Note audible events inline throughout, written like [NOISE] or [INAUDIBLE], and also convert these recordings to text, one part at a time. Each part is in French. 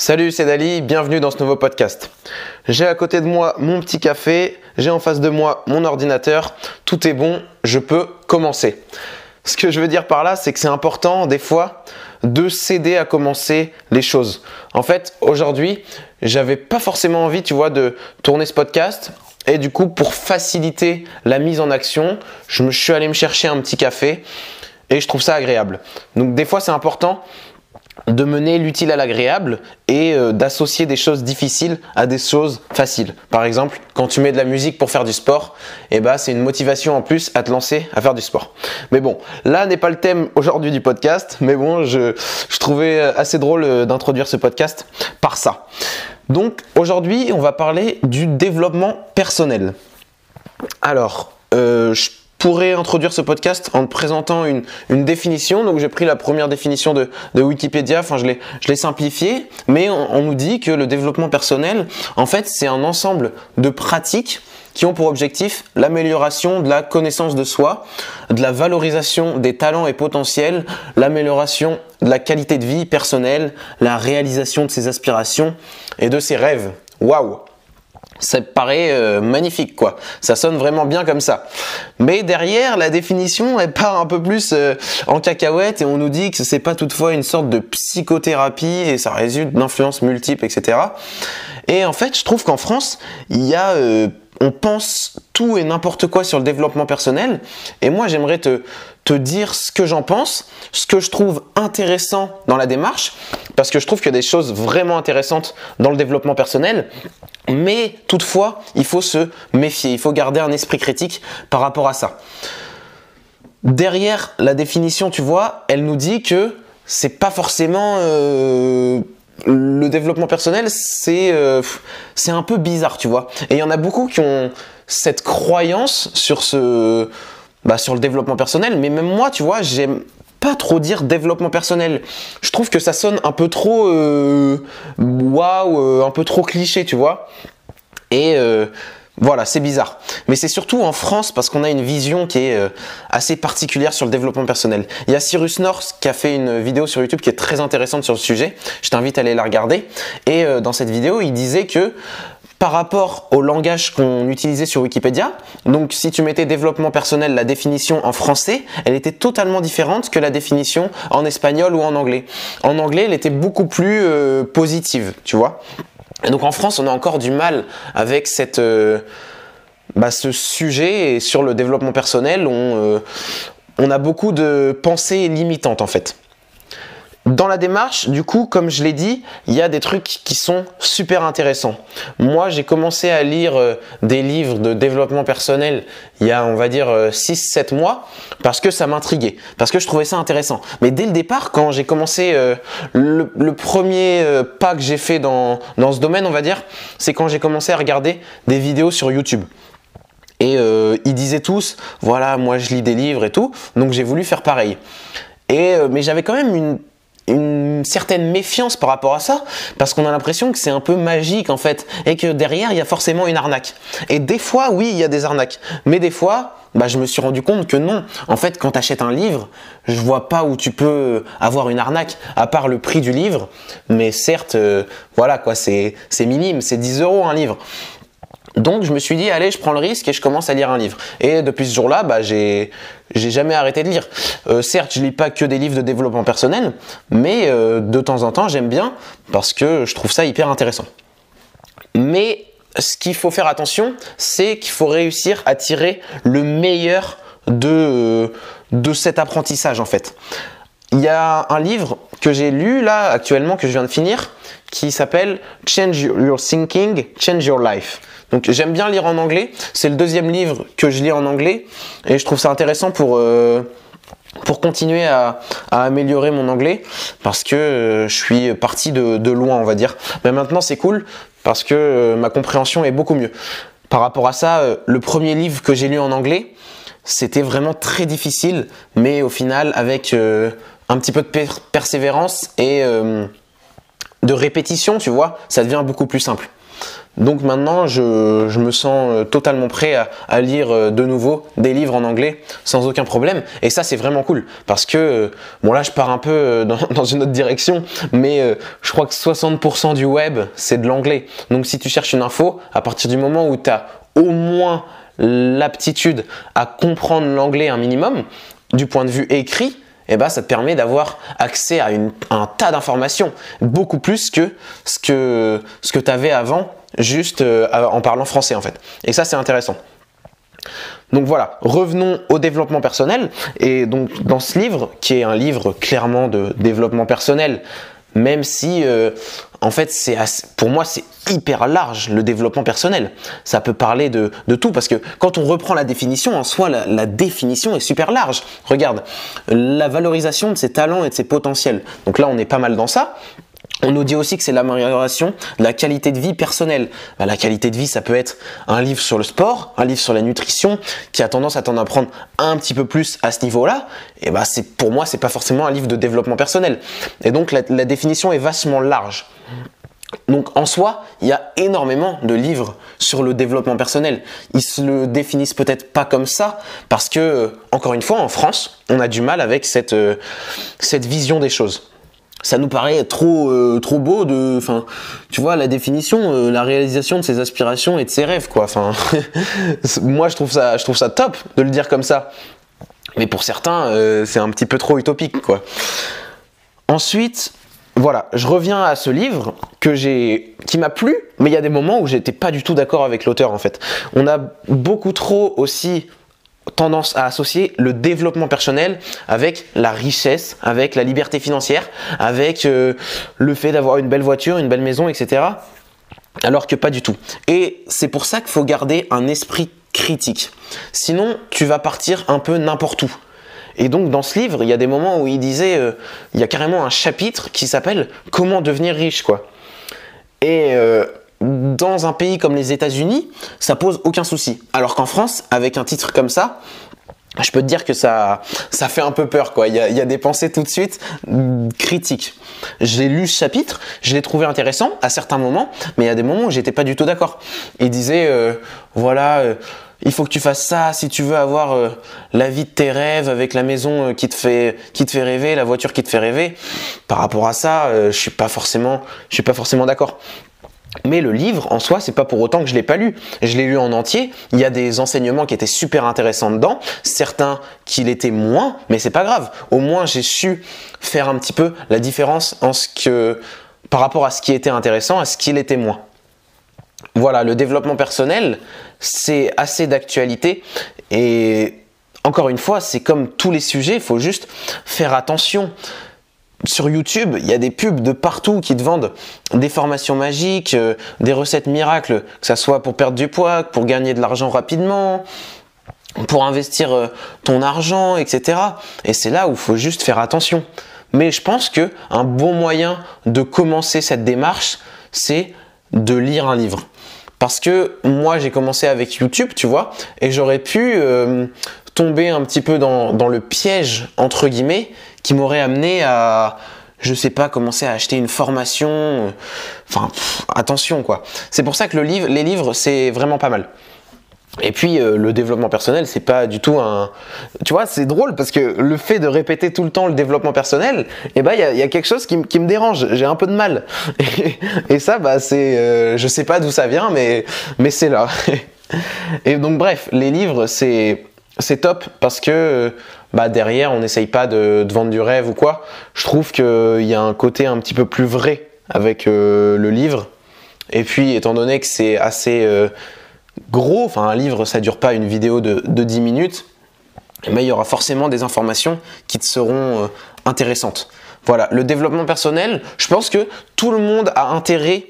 Salut, c'est Dali, bienvenue dans ce nouveau podcast. J'ai à côté de moi mon petit café, j'ai en face de moi mon ordinateur, tout est bon, je peux commencer. Ce que je veux dire par là, c'est que c'est important des fois de s'aider à commencer les choses. En fait, aujourd'hui, j'avais pas forcément envie, tu vois, de tourner ce podcast. Et du coup, pour faciliter la mise en action, je me suis allé me chercher un petit café et je trouve ça agréable. Donc des fois, c'est important de mener l'utile à l'agréable et euh, d'associer des choses difficiles à des choses faciles. Par exemple, quand tu mets de la musique pour faire du sport, eh ben, c'est une motivation en plus à te lancer à faire du sport. Mais bon, là n'est pas le thème aujourd'hui du podcast, mais bon, je, trouvais assez drôle euh, d'introduire ce podcast par ça. Donc aujourd'hui, on va parler du développement personnel. Alors, euh, je pourrais introduire ce podcast en présentant une, définition. Donc j'ai pris la première définition de, Wikipédia, enfin je l'ai, je l'ai simplifié, mais on, on, nous dit que le développement personnel, en fait, c'est un ensemble de pratiques qui ont pour objectif l'amélioration de la connaissance de soi, de la valorisation des talents et potentiels, l'amélioration de la qualité de vie personnelle, la réalisation de ses aspirations et de ses rêves. Waouh ça paraît euh, magnifique quoi. Ça sonne vraiment bien comme ça. Mais derrière, la définition, elle part un peu plus euh, en cacahuète et on nous dit que c'est pas toutefois une sorte de psychothérapie et ça résulte d'influences multiples, etc. Et en fait, je trouve qu'en France, euh, on pense tout et n'importe quoi sur le développement personnel. Et moi, j'aimerais te, te dire ce que j'en pense, ce que je trouve intéressant dans la démarche, parce que je trouve qu'il y a des choses vraiment intéressantes dans le développement personnel. Mais toutefois, il faut se méfier, il faut garder un esprit critique par rapport à ça. Derrière la définition, tu vois, elle nous dit que c'est pas forcément euh, le développement personnel, c'est euh, c'est un peu bizarre, tu vois. Et il y en a beaucoup qui ont cette croyance sur ce bah, sur le développement personnel, mais même moi, tu vois, j'aime pas trop dire développement personnel. Je trouve que ça sonne un peu trop euh, waouh, wow, un peu trop cliché, tu vois. Et euh, voilà, c'est bizarre. Mais c'est surtout en France parce qu'on a une vision qui est euh, assez particulière sur le développement personnel. Il y a Cyrus North qui a fait une vidéo sur YouTube qui est très intéressante sur le sujet. Je t'invite à aller la regarder. Et euh, dans cette vidéo, il disait que par rapport au langage qu'on utilisait sur Wikipédia. Donc si tu mettais développement personnel, la définition en français, elle était totalement différente que la définition en espagnol ou en anglais. En anglais, elle était beaucoup plus euh, positive, tu vois. Donc en France, on a encore du mal avec cette, euh, bah, ce sujet et sur le développement personnel, on, euh, on a beaucoup de pensées limitantes en fait. Dans la démarche, du coup, comme je l'ai dit, il y a des trucs qui sont super intéressants. Moi, j'ai commencé à lire euh, des livres de développement personnel il y a, on va dire, 6-7 mois, parce que ça m'intriguait, parce que je trouvais ça intéressant. Mais dès le départ, quand j'ai commencé, euh, le, le, premier euh, pas que j'ai fait dans, dans ce domaine, on va dire, c'est quand j'ai commencé à regarder des vidéos sur YouTube. Et euh, ils disaient tous, voilà, moi je lis des livres et tout, donc j'ai voulu faire pareil. Et, mais j'avais quand même une une certaine méfiance par rapport à ça parce qu'on a l'impression que c'est un peu magique en fait et que derrière il y a forcément une arnaque. Et des fois oui il y a des arnaques, mais des fois bah, je me suis rendu compte que non. En fait quand tu achètes un livre, je vois pas où tu peux avoir une arnaque à part le prix du livre, mais certes euh, voilà quoi c'est minime, c'est 10 euros un livre. Donc je me suis dit allez je prends le risque et je commence à lire un livre. Et depuis ce jour-là, bah, j'ai jamais arrêté de lire. Euh, certes, je lis pas que des livres de développement personnel, mais euh, de temps en temps j'aime bien parce que je trouve ça hyper intéressant. Mais ce qu'il faut faire attention, c'est qu'il faut réussir à tirer le meilleur de euh, de cet apprentissage en fait. Il y a un livre que j'ai lu là actuellement que je viens de finir qui s'appelle Change Your Thinking, Change Your Life. Donc j'aime bien lire en anglais. C'est le deuxième livre que je lis en anglais et je trouve ça intéressant pour euh, pour continuer à, à, améliorer mon anglais parce que euh, je suis parti de, de, loin on va dire. Mais maintenant c'est cool parce que euh, ma compréhension est beaucoup mieux. Par rapport à ça, le premier livre que j'ai lu en anglais, c'était vraiment très difficile, mais au final avec un petit peu de per persévérance et de répétition, tu vois, ça devient beaucoup plus simple. Donc maintenant, je, me sens euh, totalement prêt à, lire euh, de nouveau des livres en anglais sans aucun problème. Et ça, c'est vraiment cool. Parce que, euh, bon là, je pars un peu [LAUGHS] dans, une autre direction, mais je crois que 60% du web, c'est de l'anglais. Donc si tu cherches une info, à partir du moment où tu as au moins l'aptitude à comprendre l'anglais un minimum, du point de vue écrit, eh ben, ça te permet d'avoir accès à, un tas d'informations, beaucoup plus que ce que, ce que tu avais avant juste euh, en parlant français en fait. Et ça c'est intéressant. Donc voilà, revenons au développement personnel. Et donc dans ce livre, qui est un livre clairement de développement personnel, même si euh, en fait c'est pour moi c'est hyper large le développement personnel. Ça peut parler de, tout parce que quand on reprend la définition en soi, la, la, définition est super large. Regarde, la valorisation de ses talents et de ses potentiels. Donc là on est pas mal dans ça. On nous dit aussi que c'est l'amélioration de la qualité de vie personnelle. Bah, la qualité de vie, ça peut être un livre sur le sport, un livre sur la nutrition, qui a tendance à t'en apprendre un petit peu plus à ce niveau-là. Et bah, c'est pour moi, c'est pas forcément un livre de développement personnel. Et donc la, définition est vachement large. Donc en soi, il y a énormément de livres sur le développement personnel. Ils se le définissent peut-être pas comme ça parce que, encore une fois, en France, on a du mal avec cette, euh, cette vision des choses ça nous paraît trop euh, trop beau de enfin tu vois la définition euh, la réalisation de ses aspirations et de ses rêves quoi. [LAUGHS] Moi je trouve ça je trouve ça top de le dire comme ça. Mais pour certains euh, c'est un petit peu trop utopique quoi. Ensuite voilà je reviens à ce livre qui m'a plu mais il y a des moments où j'étais pas du tout d'accord avec l'auteur en fait. On a beaucoup trop aussi tendance à associer le développement personnel avec la richesse, avec la liberté financière, avec euh, le fait d'avoir une belle voiture, une belle maison, etc. Alors que pas du tout. Et c'est pour ça qu'il faut garder un esprit critique. Sinon, tu vas partir un peu n'importe où. Et donc dans ce livre, il y a des moments où il disait, euh, il y a carrément un chapitre qui s'appelle Comment devenir riche, quoi. Et euh, dans un pays comme les États-Unis, ça pose aucun souci. Alors qu'en France, avec un titre comme ça, je peux te dire que ça, ça fait un peu peur, quoi. Il y a, des pensées tout de suite critiques. J'ai lu ce chapitre, je l'ai trouvé intéressant à certains moments, mais il y a des moments où j'étais pas du tout d'accord. Il disait, euh, voilà, euh, il faut que tu fasses ça si tu veux avoir euh, la vie de tes rêves avec la maison qui te fait, qui te fait rêver, la voiture qui te fait rêver. Par rapport à ça, je suis pas forcément, je suis pas forcément d'accord. Mais le livre en soi, c'est pas pour autant que je l'ai pas lu. Je l'ai lu en entier. Il y a des enseignements qui étaient super intéressants dedans, certains qui l'étaient moins, mais c'est pas grave. Au moins, j'ai su faire un petit peu la différence en ce que, par rapport à ce qui était intéressant, à ce qui l'était moins. Voilà, le développement personnel, c'est assez d'actualité et encore une fois, c'est comme tous les sujets, il faut juste faire attention sur YouTube, il y a des pubs de partout qui te vendent des formations magiques, euh, des recettes miracles, que ça soit pour perdre du poids, pour gagner de l'argent rapidement, pour investir euh, ton argent, etc. Et c'est là où il faut juste faire attention. Mais je pense que un bon moyen de commencer cette démarche, c'est de lire un livre. Parce que moi j'ai commencé avec YouTube, tu vois, et j'aurais pu euh, tomber un petit peu dans, dans le piège, entre guillemets, qui m'aurait amené à je sais pas commencer à acheter une formation euh, enfin attention quoi c'est pour ça que le livre les livres c'est vraiment pas mal et puis euh, le développement personnel, c'est pas du tout un. Tu vois, c'est drôle parce que le fait de répéter tout le temps le développement personnel, eh ben il y a, quelque chose qui, me dérange. J'ai un peu de mal. [LAUGHS] Et, ça, bah c'est, euh, je sais pas d'où ça vient, mais mais c'est là. [LAUGHS] Et donc bref, les livres, c'est c'est top parce que bah derrière on n'essaye pas de, vendre du rêve ou quoi. Je trouve qu'il y a un côté un petit peu plus vrai avec euh, le livre. Et puis étant donné que c'est assez euh, gros, enfin un livre ça dure pas une vidéo de, 10 minutes, mais eh ben, il y aura forcément des informations qui te seront euh, intéressantes. Voilà, le développement personnel, je pense que tout le monde a intérêt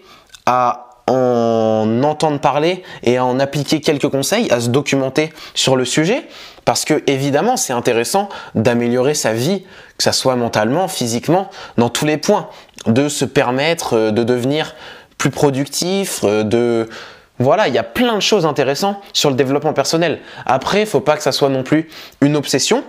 à en entendre parler et à en appliquer quelques conseils, à se documenter sur le sujet, parce que évidemment c'est intéressant d'améliorer sa vie, que ça soit mentalement, physiquement, dans tous les points, de se permettre euh, de devenir plus productif, euh, de voilà, il y a plein de choses intéressantes sur le développement personnel. Après, il faut pas que ça soit non plus une obsession,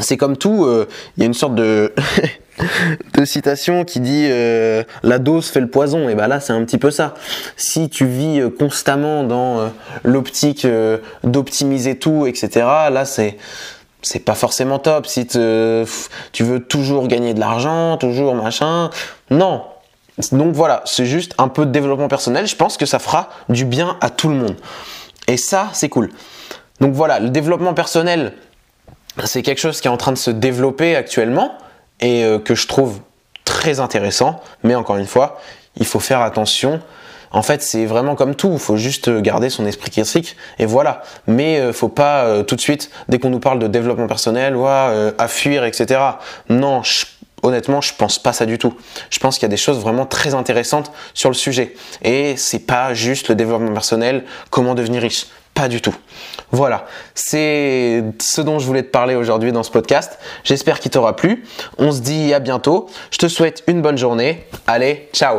c'est comme tout, il y a une sorte de [LAUGHS] citation qui dit euh, la dose fait le poison et ben là c'est un petit peu ça. Si tu vis euh, constamment dans euh, l'optique d'optimiser tout etc là c'est c'est pas forcément top. Si tu veux toujours gagner de l'argent toujours machin non. Donc voilà c'est juste un peu de développement personnel. Je pense que ça fera du bien à tout le monde. Et ça c'est cool. Donc voilà le développement personnel c'est quelque chose qui est en train de se développer actuellement et euh, que je trouve très intéressant. Mais encore une fois, il faut faire attention. En fait, c'est vraiment comme tout. Il faut juste garder son esprit critique et voilà. Mais euh, faut pas euh, tout de suite, dès qu'on nous parle de développement personnel, ou à fuir, etc. Non, honnêtement, je pense pas ça du tout. Je pense qu'il y a des choses vraiment très intéressantes sur le sujet. Et c'est pas juste le développement personnel, comment devenir riche. Pas du tout. Voilà, c'est ce dont je voulais te parler aujourd'hui dans ce podcast. J'espère qu'il t'aura plu. On se dit à bientôt. Je te souhaite une bonne journée. Allez, ciao